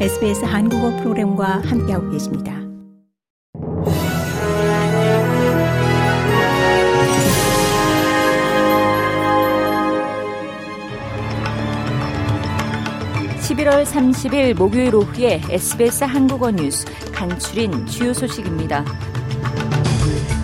SBS 한국어 프로그램과 함께하고 계십니다. (11월 30일) 목요일 오후에 SBS 한국어 뉴스 간추린 주요 소식입니다.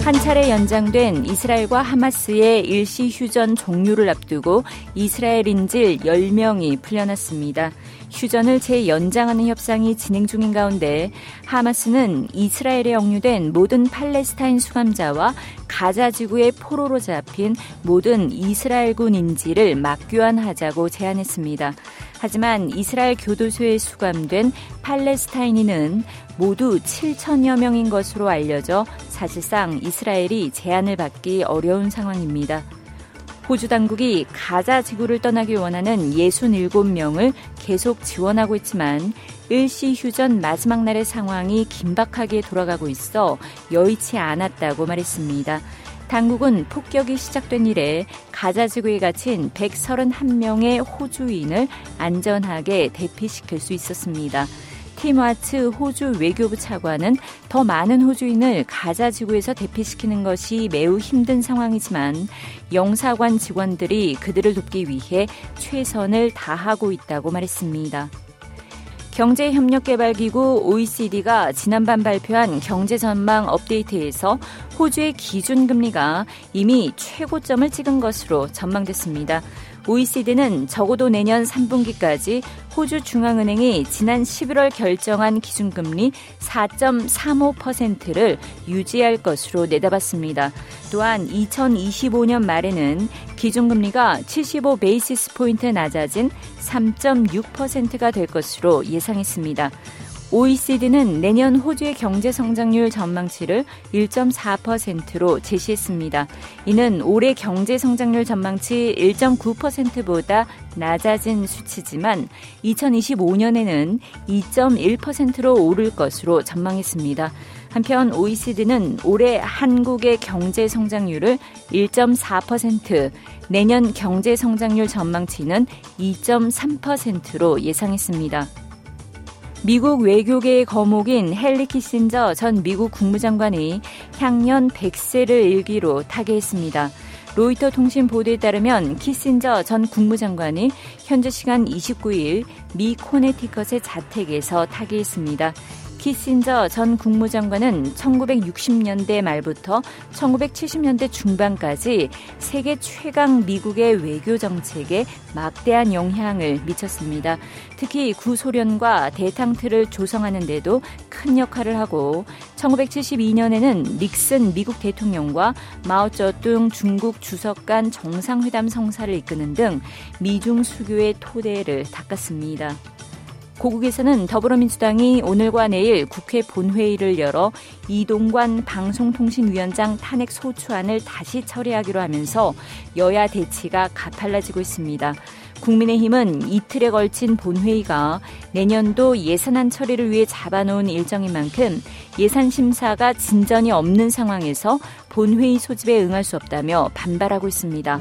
한 차례 연장된 이스라엘과 하마스의 일시 휴전 종료를 앞두고 이스라엘 인질 10명이 풀려났습니다. 휴전을 재연장하는 협상이 진행 중인 가운데 하마스는 이스라엘에 억류된 모든 팔레스타인 수감자와 가자 지구의 포로로 잡힌 모든 이스라엘군 인질을 막교환하자고 제안했습니다. 하지만 이스라엘 교도소에 수감된 팔레스타인인은 모두 7천여 명인 것으로 알려져 사실상 이스라엘이 제한을 받기 어려운 상황입니다. 호주 당국이 가자 지구를 떠나길 원하는 67명을 계속 지원하고 있지만 일시 휴전 마지막 날의 상황이 긴박하게 돌아가고 있어 여의치 않았다고 말했습니다. 당국은 폭격이 시작된 이래 가자 지구에 갇힌 131명의 호주인을 안전하게 대피시킬 수 있었습니다. 팀와츠 호주 외교부 차관은 더 많은 호주인을 가자 지구에서 대피시키는 것이 매우 힘든 상황이지만 영사관 직원들이 그들을 돕기 위해 최선을 다하고 있다고 말했습니다. 경제협력개발기구 OECD가 지난밤 발표한 경제전망 업데이트에서 호주의 기준금리가 이미 최고점을 찍은 것으로 전망됐습니다. OECD는 적어도 내년 3분기까지 호주 중앙은행이 지난 11월 결정한 기준금리 4.35%를 유지할 것으로 내다봤습니다. 또한 2025년 말에는 기준금리가 75 베이시스 포인트 낮아진 3.6%가 될 것으로 예상했습니다. OECD는 내년 호주의 경제 성장률 전망치를 1.4%로 제시했습니다. 이는 올해 경제 성장률 전망치 1.9%보다 낮아진 수치지만 2025년에는 2.1%로 오를 것으로 전망했습니다. 한편 OECD는 올해 한국의 경제 성장률을 1.4%, 내년 경제 성장률 전망치는 2.3%로 예상했습니다. 미국 외교계의 거목인 헨리 키신저 전 미국 국무장관이 향년 100세를 일기로 타계했습니다. 로이터 통신 보도에 따르면 키신저 전 국무장관이 현재 시간 29일 미 코네티컷의 자택에서 타계했습니다. 키신저 전 국무장관은 1960년대 말부터 1970년대 중반까지 세계 최강 미국의 외교 정책에 막대한 영향을 미쳤습니다. 특히 구소련과 대탕트를 조성하는 데도 큰 역할을 하고 1972년에는 닉슨 미국 대통령과 마오쩌둥 중국 주석 간 정상회담 성사를 이끄는 등 미중 수교의 토대를 닦았습니다. 고국에서는 더불어민주당이 오늘과 내일 국회 본회의를 열어 이동관 방송통신위원장 탄핵 소추안을 다시 처리하기로 하면서 여야 대치가 가팔라지고 있습니다. 국민의힘은 이틀에 걸친 본회의가 내년도 예산안 처리를 위해 잡아놓은 일정인 만큼 예산 심사가 진전이 없는 상황에서 본회의 소집에 응할 수 없다며 반발하고 있습니다.